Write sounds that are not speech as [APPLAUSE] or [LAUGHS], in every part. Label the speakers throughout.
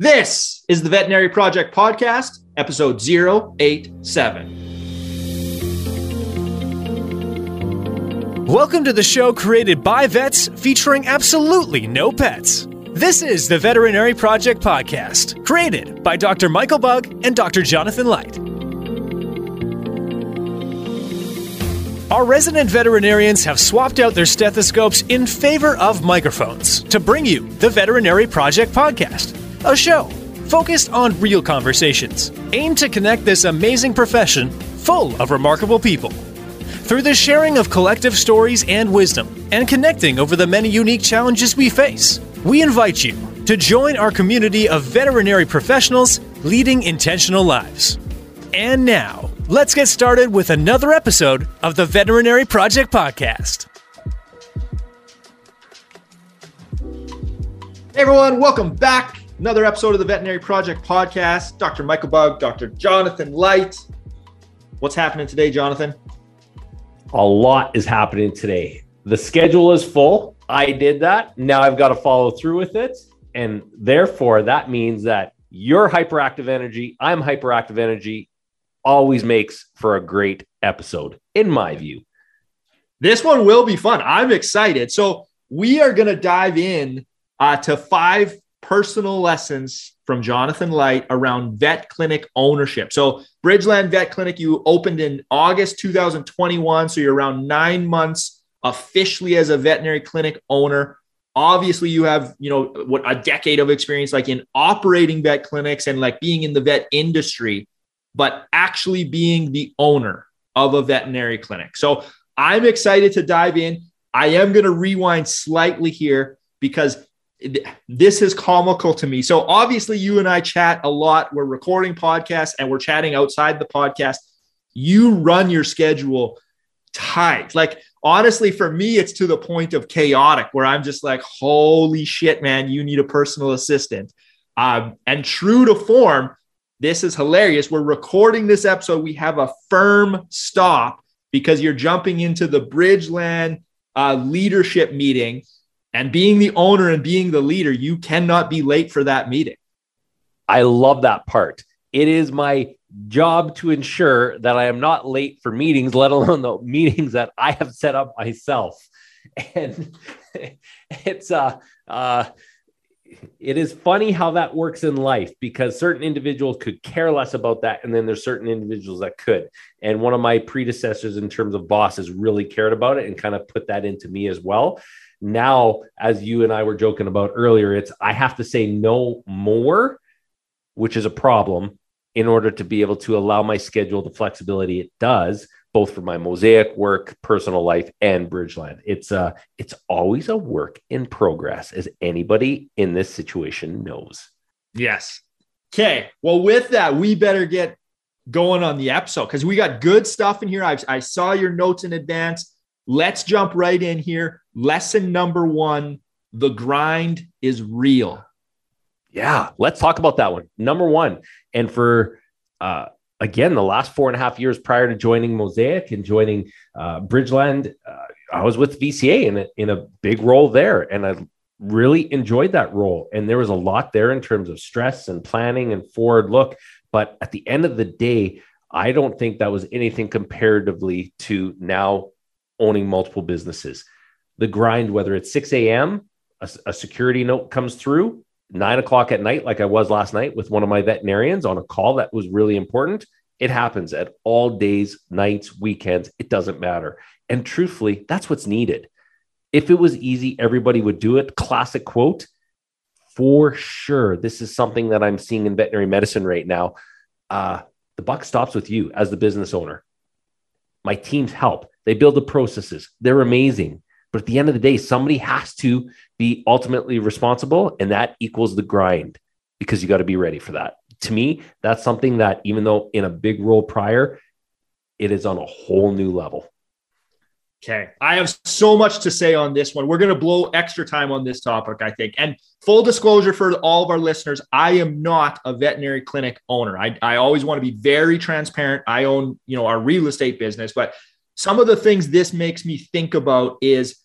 Speaker 1: This is the Veterinary Project Podcast, episode 087.
Speaker 2: Welcome to the show created by vets featuring absolutely no pets. This is the Veterinary Project Podcast, created by Dr. Michael Bugg and Dr. Jonathan Leicht. Our resident veterinarians have swapped out their stethoscopes in favor of microphones to bring you the Veterinary Project Podcast a show focused on real conversations, aimed to connect this amazing profession full of remarkable people. Through the sharing of collective stories and wisdom, and connecting over the many unique challenges we face, we invite you to join our community of veterinary professionals leading intentional lives. And now, let's get started with another episode of the Veterinary Project Podcast.
Speaker 1: Hey everyone, welcome back Another episode of the Veterinary Project Podcast. Dr. Michael Bugg, Dr. Jonathan Leicht. What's happening today, Jonathan?
Speaker 3: A lot is happening today. The schedule is full. I did that. Now I've got to follow through with it. And therefore, that means that your hyperactive energy, I'm hyperactive energy, always makes for a great episode, in my view.
Speaker 1: This one will be fun. I'm excited. So, we are going to dive in uh, to five personal lessons from Jonathan Leicht around vet clinic ownership. So, Bridgeland Vet Clinic, you opened in August 2021. So, you're around nine months officially as a veterinary clinic owner. Obviously, you have, you know, what a decade of experience like in operating vet clinics and like being in the vet industry, but actually being the owner of a veterinary clinic. So, I'm excited to dive in. I am going to rewind slightly here because this is comical to me. So obviously, you and I chat a lot. We're recording podcasts and we're chatting outside the podcast. You run your schedule tight. Like honestly, for me, it's to the point of chaotic where I'm just like, holy shit, man, you need a personal assistant. Um, and true to form, this is hilarious. We're recording this episode. We have a firm stop because you're jumping into the Bridgeland uh, leadership meeting and being the owner and being the leader, you cannot be late for that meeting.
Speaker 3: I love that part. It is my job to ensure that I am not late for meetings, let alone the [LAUGHS] meetings that I have set up myself. [LAUGHS] And [LAUGHS] it's uh uh it is funny how that works in life because certain individuals could care less about that and then there's certain individuals that could and one of my predecessors in terms of bosses really cared about it and kind of put that into me as well now, as you and I were joking about earlier, it's I have to say no more, which is a problem in order to be able to allow my schedule the flexibility it does, both for my mosaic work, personal life, and Bridgeland. It's uh it's always a work in progress, as anybody in this situation knows.
Speaker 1: Yes. Okay. Well, with that, we better get going on the episode because we got good stuff in here. I, I saw your notes in advance. Let's jump right in here lesson number one the grind is real.
Speaker 3: Yeah, let's talk about that one. Number one, and for uh, again, the last four and a half years prior to joining Mosaic and joining uh, Bridgeland, uh, I was with VCA in a, in a big role there, and I really enjoyed that role. And there was a lot there in terms of stress and planning and forward look. But at the end of the day, I don't think that was anything comparatively to now owning multiple businesses the grind, whether it's 6 a.m., a, a security note comes through, nine o'clock at night, like I was last night with one of my veterinarians on a call that was really important. It happens at all days, nights, weekends. It doesn't matter. And truthfully, that's what's needed. If it was easy, everybody would do it. Classic quote. For sure. This is something that I'm seeing in veterinary medicine right now. Uh, the buck stops with you as the business owner. My teams help. They build the processes. They're amazing. But at the end of the day, somebody has to be ultimately responsible, and that equals the grind because you got to be ready for that. To me, that's something that, even though in a big role prior, it is on a whole new level.
Speaker 1: Okay. I have so much to say on this one. We're going to blow extra time on this topic, I think. And full disclosure for all of our listeners, I am not a veterinary clinic owner. I, I always want to be very transparent. I own, you know, our real estate business, but some of the things this makes me think about is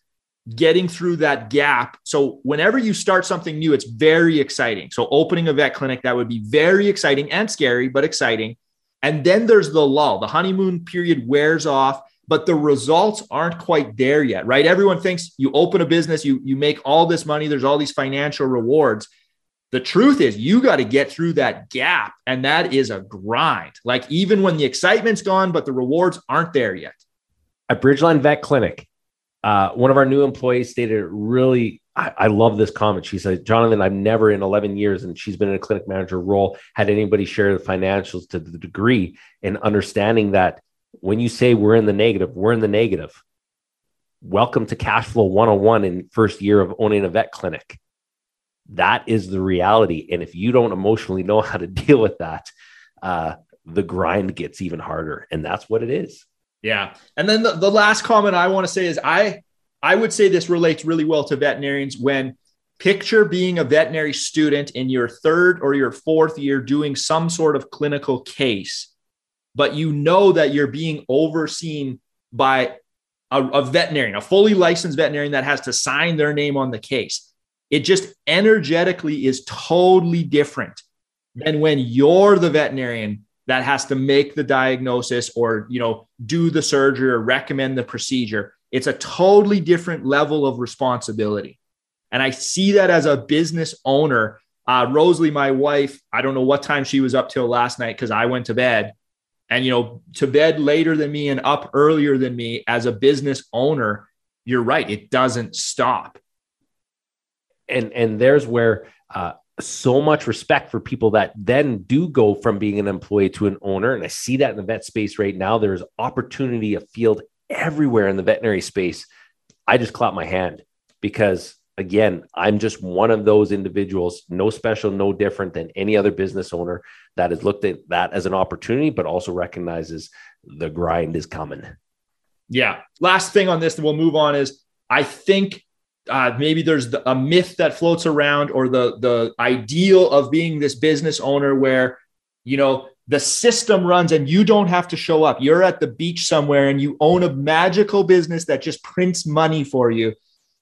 Speaker 1: getting through that gap. So, whenever you start something new, it's very exciting. So, opening a vet clinic, that would be very exciting and scary, but exciting. And then there's the lull, the honeymoon period wears off, but the results aren't quite there yet, right? Everyone thinks you open a business, you, you make all this money, there's all these financial rewards. The truth is, you got to get through that gap, and that is a grind. Like, even when the excitement's gone, but the rewards aren't there yet.
Speaker 3: At Bridgeland Vet Clinic, uh, one of our new employees stated really, I, I love this comment. She said, Jonathan, I've never in 11 years, and she's been in a clinic manager role, had anybody share the financials to the degree and understanding that when you say we're in the negative, we're in the negative. Welcome to Cash Flow 101 in first year of owning a vet clinic. That is the reality. And if you don't emotionally know how to [LAUGHS] deal with that, uh, the grind gets even harder. And that's what it is.
Speaker 1: Yeah. And then the, the last comment I want to say is I I would say this relates really well to veterinarians when picture being a veterinary student in your third or your fourth year doing some sort of clinical case, but you know that you're being overseen by a, a veterinarian, a fully licensed veterinarian that has to sign their name on the case. It just energetically is totally different than when you're the veterinarian that has to make the diagnosis or you know do the surgery or recommend the procedure it's a totally different level of responsibility and i see that as a business owner uh, rosalie my wife i don't know what time she was up till last night because i went to bed and you know to bed later than me and up earlier than me as a business owner you're right it doesn't stop
Speaker 3: and and there's where uh, so much respect for people that then do go from being an employee to an owner. And I see that in the vet space right now. There's opportunity of field everywhere in the veterinary space. I just clap my hand because, again, I'm just one of those individuals, no special, no different than any other business owner that has looked at that as an opportunity, but also recognizes the grind is coming.
Speaker 1: Yeah. Last thing on this, and we'll move on is I think uh, maybe there's a myth that floats around or the the ideal of being this business owner where you know the system runs and you don't have to show up you're at the beach somewhere and you own a magical business that just prints money for you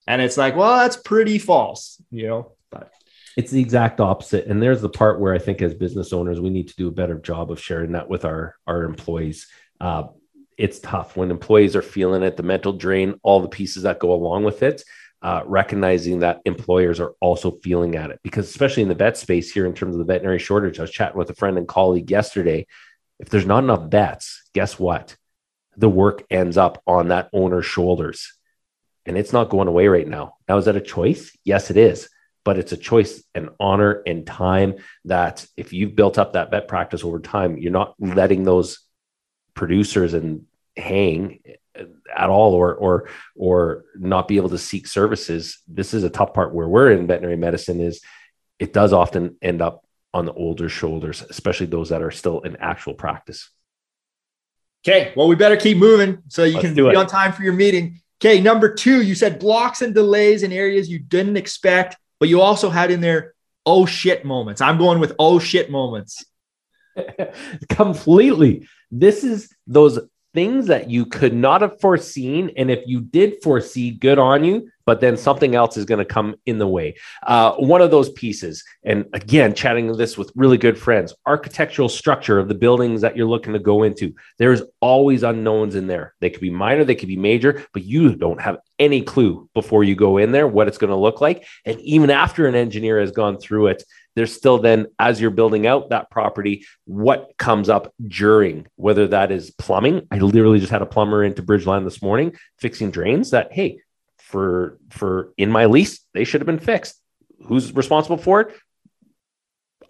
Speaker 1: and it's like well that's pretty false you know but
Speaker 3: it's the exact opposite and there's the part where i think as business owners we need to do a better job of sharing that with our our employees uh, it's tough when employees are feeling it the mental drain all the pieces that go along with it uh, recognizing that employers are also feeling at it because especially in the vet space here in terms of the veterinary shortage i was chatting with a friend and colleague yesterday if there's not enough vets guess what the work ends up on that owner's shoulders and it's not going away right now now is that a choice yes it is but it's a choice and honor and time that if you've built up that vet practice over time you're not letting those producers and hang at all or or or not be able to seek services this is a tough part where we're in veterinary medicine is it does often end up on the older shoulders especially those that are still in actual practice
Speaker 1: okay well we better keep moving so you Let's can be it. on time for your meeting okay number two you said blocks and delays in areas you didn't expect but you also had in there oh shit moments i'm going with oh shit moments
Speaker 3: [LAUGHS] completely this is those things that you could not have foreseen. And if you did foresee, good on you. But then something else is going to come in the way. Uh, one of those pieces, and again, chatting this with really good friends, architectural structure of the buildings that you're looking to go into. There's always unknowns in there. They could be minor, they could be major, but you don't have any clue before you go in there what it's going to look like. And even after an engineer has gone through it, there's still then, as you're building out that property, what comes up during, whether that is plumbing. I literally just had a plumber into Bridgeland this morning fixing drains that, hey, for for in my lease, they should have been fixed. Who's responsible for it?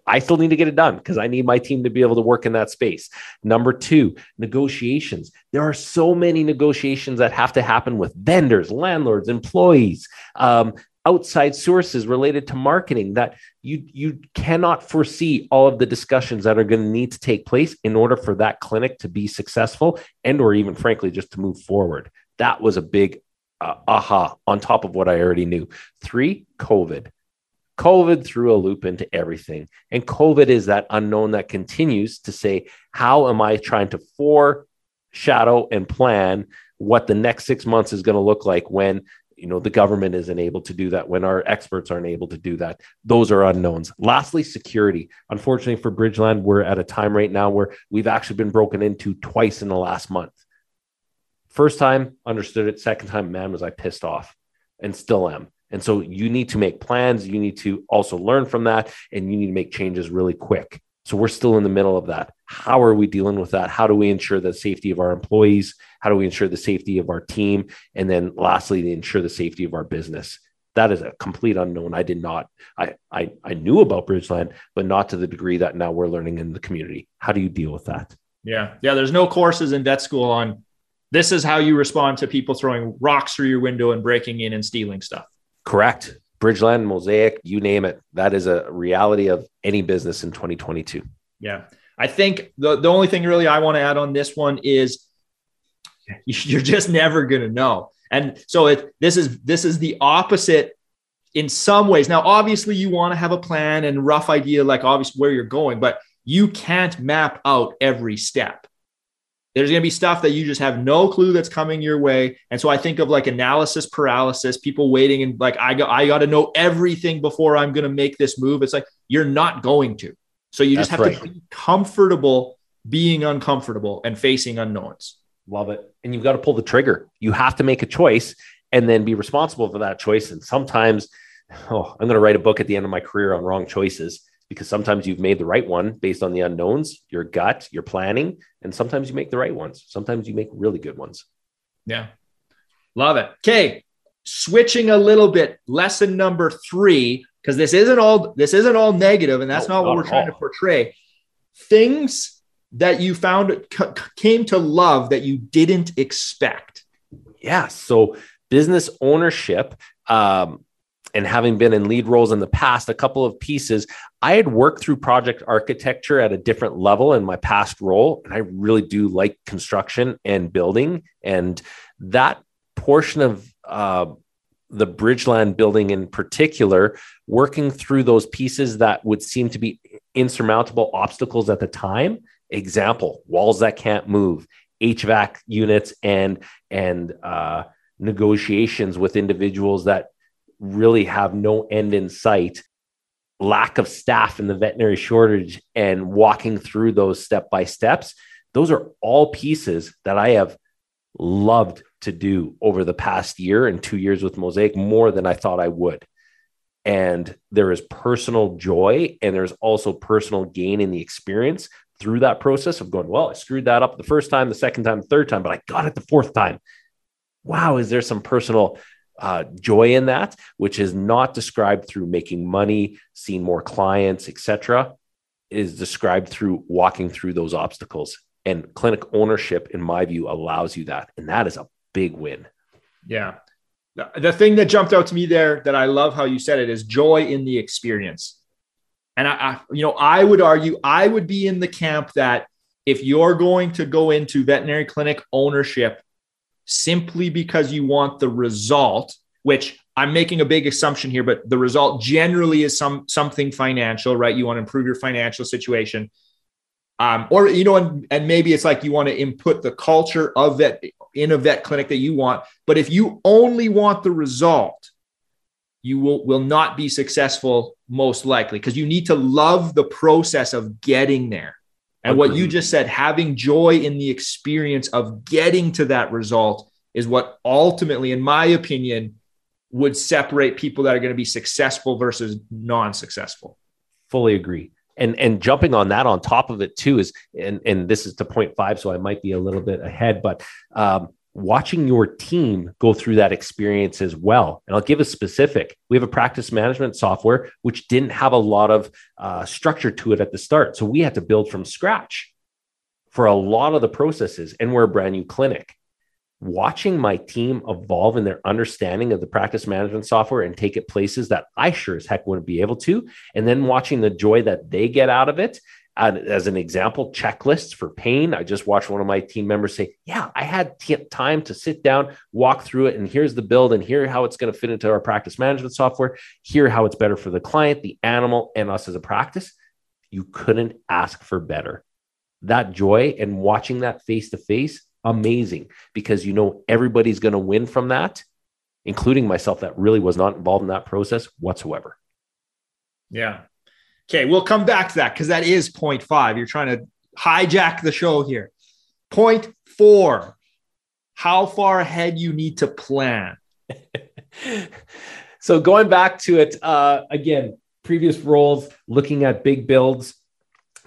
Speaker 3: I still need to get it done because I need my team to be able to work in that space. Number two, negotiations. There are so many negotiations that have to happen with vendors, landlords, employees, um, outside sources related to marketing that you you cannot foresee all of the discussions that are going to need to take place in order for that clinic to be successful and or even frankly just to move forward that was a big uh, aha on top of what i already knew three covid covid threw a loop into everything and covid is that unknown that continues to say how am i trying to foreshadow and plan what the next six months is going to look like when you know the government isn't able to do that when our experts aren't able to do that those are unknowns lastly security unfortunately for bridgeland we're at a time right now where we've actually been broken into twice in the last month first time understood it second time man was i pissed off and still am and so you need to make plans you need to also learn from that and you need to make changes really quick so we're still in the middle of that how are we dealing with that how do we ensure the safety of our employees how do we ensure the safety of our team? And then lastly, to ensure the safety of our business. That is a complete unknown. I did not, I, I, I knew about Bridgeland, but not to the degree that now we're learning in the community. How do you deal with that?
Speaker 1: Yeah. Yeah. There's no courses in vet school on this is how you respond to people throwing rocks through your window and breaking in and stealing stuff.
Speaker 3: Correct. Bridgeland, Mosaic, you name it. That is a reality of any business in 2022.
Speaker 1: Yeah. I think the, the only thing really I want to add on this one is [LAUGHS] you're just never going to know. And so it this is this is the opposite in some ways. Now, obviously, you want to have a plan and rough idea, like obviously where you're going, but you can't map out every step. There's going to be stuff that you just have no clue that's coming your way. And so I think of like analysis paralysis, people waiting and like, I got, I got to know everything before I'm going to make this move. It's like, you're not going to. So you that's just have right. to be comfortable being uncomfortable and facing unknowns.
Speaker 3: Love it. And you've got to pull the trigger. You have to make a choice and then be responsible for that choice. And sometimes, oh, I'm going to write a book at the end of my career on wrong choices because sometimes you've made the right one based on the unknowns, your gut, your planning, and sometimes you make the right ones. Sometimes you make really good ones.
Speaker 1: Yeah. Love it. Okay. Switching a little bit, lesson number three, because this isn't all this isn't all negative, and that's no, not, what not we're trying all. to portray. Things that you found came to love that you didn't expect?
Speaker 3: Yeah. So business ownership, um, and having been in lead roles in the past, a couple of pieces, I had worked through project architecture at a different level in my past role. And I really do like construction and building. And that portion of uh, the Bridgeland building in particular, working through those pieces that would seem to be insurmountable obstacles at the time Example: walls that can't move, HVAC units, and and uh, negotiations with individuals that really have no end in sight. Lack of staff and the veterinary shortage, and walking through those step by steps. Those are all pieces that I have loved to do over the past year and two years with Mosaic more than I thought I would. And there is personal joy and there's also personal gain in the experience through that process of going, well, I screwed that up the first time, the second time, third time, but I got it the fourth time. Wow, is there some personal uh, joy in that, which is not described through making money, seeing more clients, etc., is described through walking through those obstacles. And clinic ownership, in my view, allows you that, and that is a big win.
Speaker 1: Yeah, the thing that jumped out to me there that I love how you said it is joy in the experience. And I, I, you know, I would argue I would be in the camp that if you're going to go into veterinary clinic ownership simply because you want the result, which I'm making a big assumption here, but the result generally is some something financial, right? You want to improve your financial situation. Um, or you know, and, and maybe it's like you want to input the culture of that in a vet clinic that you want. But if you only want the result, you will, will not be successful most likely because you need to love the process of getting there. And Agreed. what you just said, having joy in the experience of getting to that result is what ultimately, in my opinion, would separate people that are going to be successful versus non-successful.
Speaker 3: Fully agree. And and jumping on that on top of it too is and and this is to point five, so I might be a little bit ahead, but um, watching your team go through that experience as well. And I'll give a specific. We have a practice management software which didn't have a lot of uh, structure to it at the start. So we had to build from scratch for a lot of the processes, and we're a brand new clinic. Watching my team evolve in their understanding of the practice management software and take it places that I sure as heck wouldn't be able to, and then watching the joy that they get out of it as an example, checklists for pain. I just watched one of my team members say, Yeah, I had t- time to sit down, walk through it, and here's the build, and here how it's going to fit into our practice management software, here how it's better for the client, the animal, and us as a practice. You couldn't ask for better. That joy and watching that face to face, amazing because you know everybody's going to win from that, including myself, that really was not involved in that process whatsoever.
Speaker 1: Yeah, Okay, we'll come back to that because that is point five. You're trying to hijack the show here. Point four how far ahead you need to plan.
Speaker 3: [LAUGHS] so, going back to it uh, again, previous roles, looking at big builds,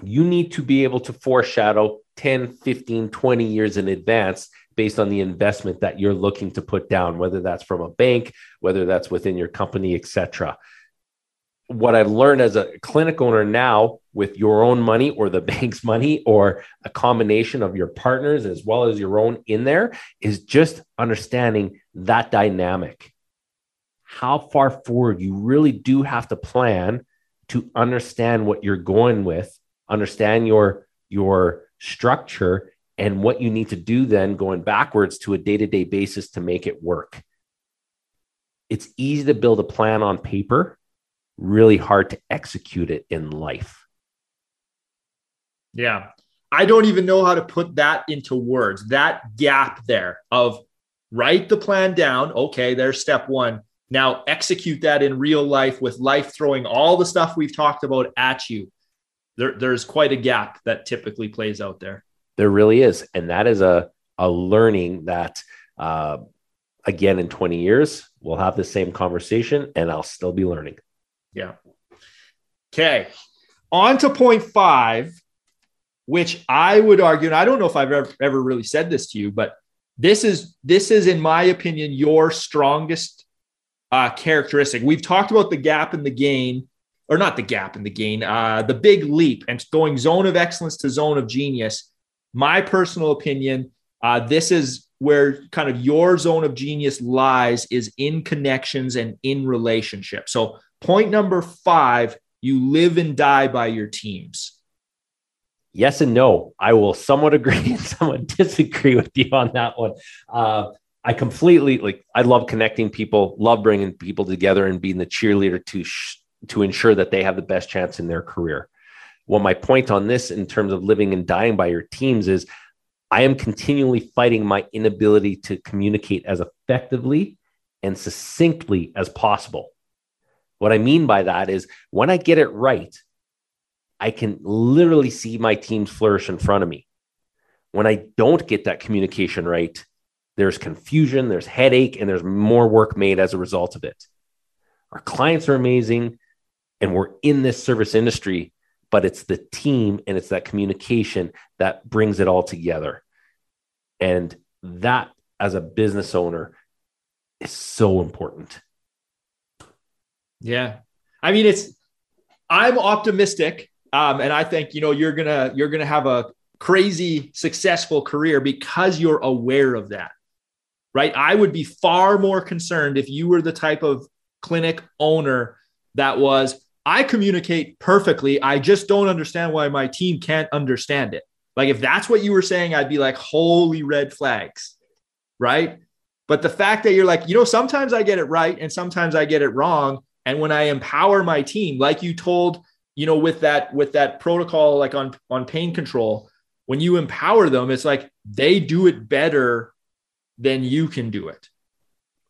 Speaker 3: you need to be able to foreshadow 10, 15, 20 years in advance based on the investment that you're looking to put down, whether that's from a bank, whether that's within your company, etc what I've learned as a clinic owner now with your own money or the [LAUGHS] bank's money or a combination of your partners as well as your own in there is just understanding that dynamic. How far forward you really do have to plan to understand what you're going with, understand your your structure and what you need to do then going backwards to a day-to-day basis to make it work. It's easy to build a plan on paper really hard to execute it in life.
Speaker 1: Yeah. I don't even know how to put that into words. That gap there of write the plan down. Okay, there's step one. Now execute that in real life with life throwing all the stuff we've talked about at you. There, there's quite a gap that typically plays out there.
Speaker 3: There really is. And that is a, a learning that, uh, again, in 20 years, we'll have the same conversation and I'll still be learning.
Speaker 1: Yeah. Okay. On to point five, which I would argue, and I don't know if I've ever, ever really said this to you, but this is this is, in my opinion, your strongest uh, characteristic. We've talked about the gap in the gain, or not the gap in the gain, uh, the big leap, and going zone of excellence to zone of genius. My personal opinion, uh, this is where kind of your zone of genius lies is in connections and in relationships. So Point number five, you live and die by your teams.
Speaker 3: Yes and no. I will somewhat agree and somewhat [LAUGHS] disagree with you on that one. Uh, I completely like. I love connecting people. Love bringing people together and being the cheerleader to sh- to ensure that they have the best chance in their career. Well, my point on this, in terms of living and dying by your teams, is I am continually fighting my inability to communicate as effectively and succinctly as possible. What I mean by that is when I get it right, I can literally see my teams flourish in front of me. When I don't get that communication right, there's confusion, there's headache, and there's more work made as a result of it. Our clients are amazing, and we're in this service industry, but it's the team and it's that communication that brings it all together. And that, as a business owner, is so important.
Speaker 1: Yeah. I mean, it's, I'm optimistic. Um, and I think, you know, you're going to, you're going to have a crazy successful career because you're aware of that. Right. I would be far more concerned if you were the type of clinic owner that was, I communicate perfectly. I just don't understand why my team can't understand it. Like, if that's what you were saying, I'd be like, holy red flags. Right. But the fact that you're like, you know, sometimes I get it right and sometimes I get it wrong. And when I empower my team, like you told, you know, with that with that protocol, like on on pain control, when you empower them, it's like they do it better than you can do it.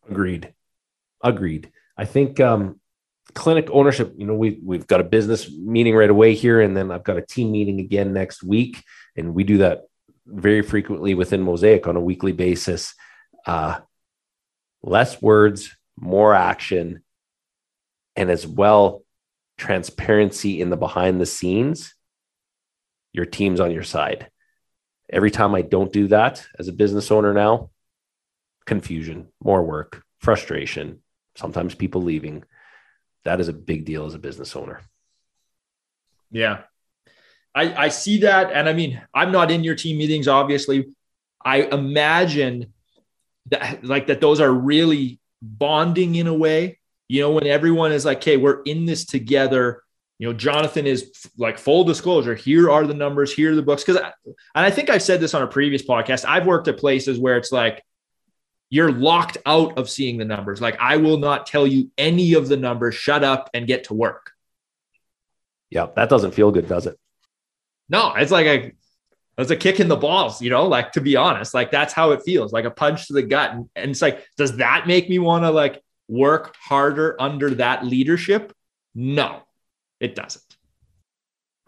Speaker 3: Agreed. Agreed. I think um, clinic ownership. You know, we we've got a business meeting right away here, and then I've got a team meeting again next week, and we do that very frequently within Mosaic on a weekly basis. Uh, less words, more action, and as well transparency in the behind the scenes, your team's on your side. Every time I don't do that as a business owner now, confusion, more work, frustration, sometimes people leaving. That is a big deal as a business owner.
Speaker 1: Yeah. I, I see that. And I mean, I'm not in your team meetings, obviously. I imagine that like that those are really bonding in a way you know, when everyone is like, hey, we're in this together. You know, Jonathan is like full disclosure. Here are the numbers. Here are the books. Because, and I think I've said this on a previous podcast. I've worked at places where it's like you're locked out of seeing the numbers. Like I will not tell you any of the numbers. Shut up and get to work.
Speaker 3: Yeah, that doesn't feel good, does it?
Speaker 1: No, it's like a it's a kick in the balls, you know, like to be honest, like that's how it feels, like a punch to the gut. And, and it's like, does that make me want to like work harder under that leadership? No, it doesn't.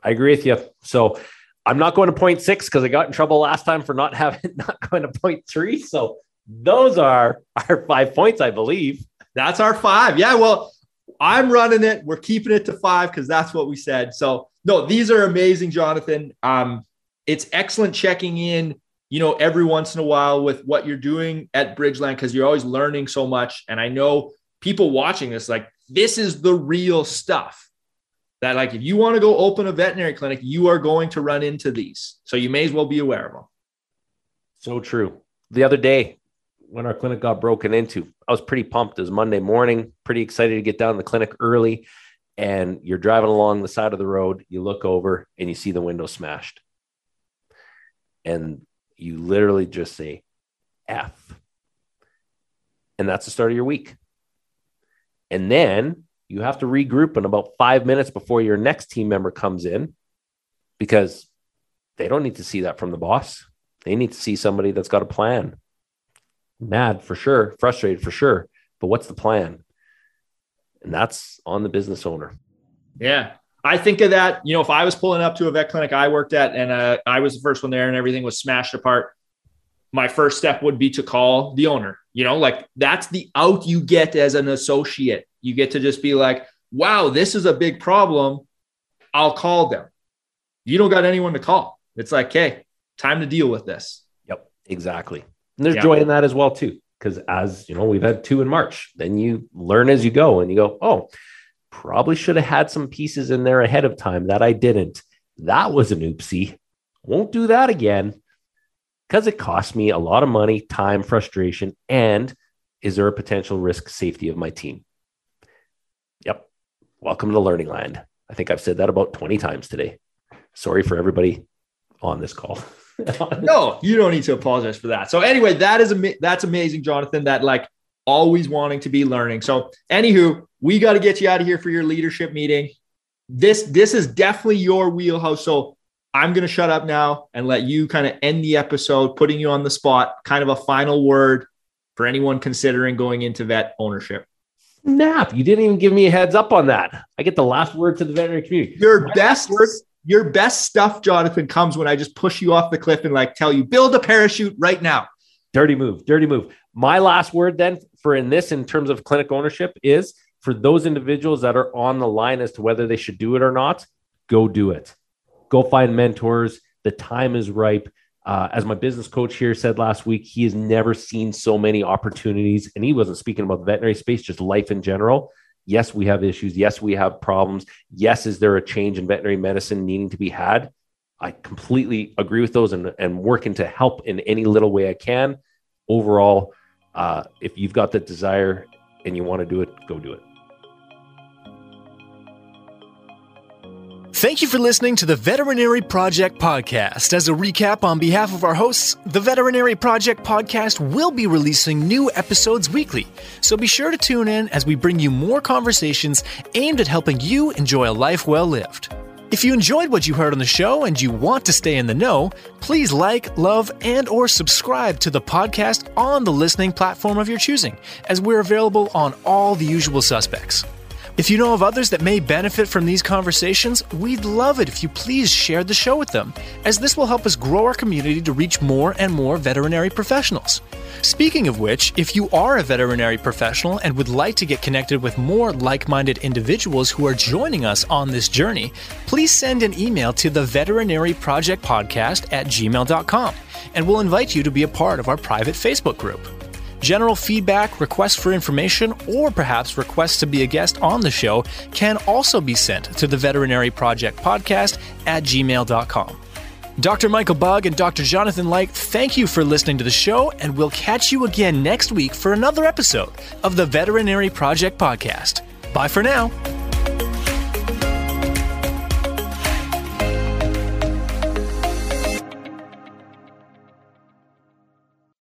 Speaker 3: I agree with you. So I'm not going to point six because I got in trouble last time for not having [LAUGHS] not going to point three. So those are our five points, I believe.
Speaker 1: That's our five. Yeah. Well, I'm running it. We're keeping it to five because that's what we said. So no, these are amazing, Jonathan. Um, it's excellent checking in you know, every once in a while with what you're doing at Bridgeland, because you're always learning so much. And I know people watching this, like, this is the real stuff that, like, if you want to go open a veterinary clinic, you are going to run into these. So you may as well be aware of them.
Speaker 3: So true. The other day, when our clinic got broken into, I was pretty pumped. It was Monday morning, pretty excited to get down to the clinic early. And you're driving along the side of the road, you look over and you see the window smashed. And you literally just say F. And that's the start of your week. And then you have to regroup in about five minutes before your next team member comes in because they don't need to see that from the boss. They need to see somebody that's got a plan. Mad for sure, frustrated for sure. But what's the plan? And that's on the business owner.
Speaker 1: Yeah. I think of that, you know, if I was pulling up to a vet clinic I worked at and uh, I was the first one there and everything was smashed apart, my first step would be to call the owner. You know, like that's the out you get as an associate. You get to just be like, wow, this is a big problem. I'll call them. You don't got anyone to call. It's like, hey, time to deal with this.
Speaker 3: Yep, exactly. And there's yep. joy in that as well, too. Because as you know, we've had two in March. Then you learn as you go and you go, oh, Probably should have had some pieces in there ahead of time that I didn't. That was an oopsie. Won't do that again because it cost me a lot of money, time, frustration, and is there a potential risk safety of my team? Yep. Welcome to learning land. I think I've said that about 20 times today. Sorry for everybody on this call.
Speaker 1: [LAUGHS] no, you don't need to apologize for that. So anyway, that is am- that's amazing, Jonathan. That like always wanting to be learning. So anywho, we got to get you out of here for your leadership meeting. This this is definitely your wheelhouse. So I'm going to shut up now and let you kind of end the episode, putting you on the spot, kind of a final word for anyone considering going into vet ownership.
Speaker 3: Nap, you didn't even give me a heads up on that. I get the last word to the veterinary community.
Speaker 1: Your My best your best stuff, Jonathan, comes when I just push you off the cliff and like tell you build a parachute right now.
Speaker 3: Dirty move, dirty move. My last word then for in this in terms of clinic ownership is for those individuals that are on the line as to whether they should do it or not, go do it. Go find mentors. The time is ripe. Uh, as my business coach here said last week, he has never seen so many opportunities. And he wasn't speaking about the veterinary space, just life in general. Yes, we have issues. Yes, we have problems. Yes, is there a change in veterinary medicine needing to be had? I completely agree with those and, and working to help in any little way I can. Overall, uh, if you've got the desire and you want to do it, go do it.
Speaker 2: Thank you for listening to the Veterinary Project Podcast. As a recap, on behalf of our hosts, the Veterinary Project Podcast will be releasing new episodes weekly. So be sure to tune in as we bring you more conversations aimed at helping you enjoy a life well lived. If you enjoyed what you heard on the show and you want to stay in the know, please like, love, and or subscribe to the podcast on the listening platform of your choosing, as we're available on all the usual suspects. If you know of others that may benefit from these conversations, we'd love it if you please share the show with them, as this will help us grow our community to reach more and more veterinary professionals. Speaking of which, if you are a veterinary professional and would like to get connected with more like minded individuals who are joining us on this journey, please send an email to the veterinary project podcast at gmail.com and we'll invite you to be a part of our private Facebook group. General feedback, requests for information, or perhaps requests to be a guest on the show can also be sent to the Veterinary Project Podcast at gmail.com. Dr. Michael Bugg and Dr. Jonathan Leicht, thank you for listening to the show, and we'll catch you again next week for another episode of the Veterinary Project Podcast. Bye for now.